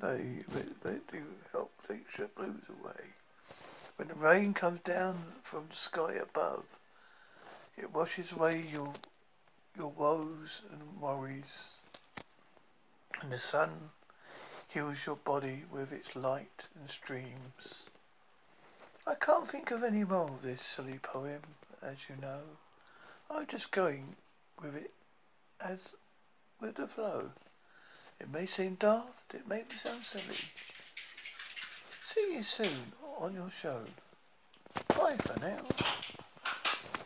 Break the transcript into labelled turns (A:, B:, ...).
A: They, they, they do help take your blues away. When the rain comes down from the sky above, it washes away your your woes and worries. And the sun heals your body with its light and streams. I can't think of any more of this silly poem, as you know. I'm just going with it as with the flow. It may seem daft, it may sound silly. See you soon on your show. Bye for now.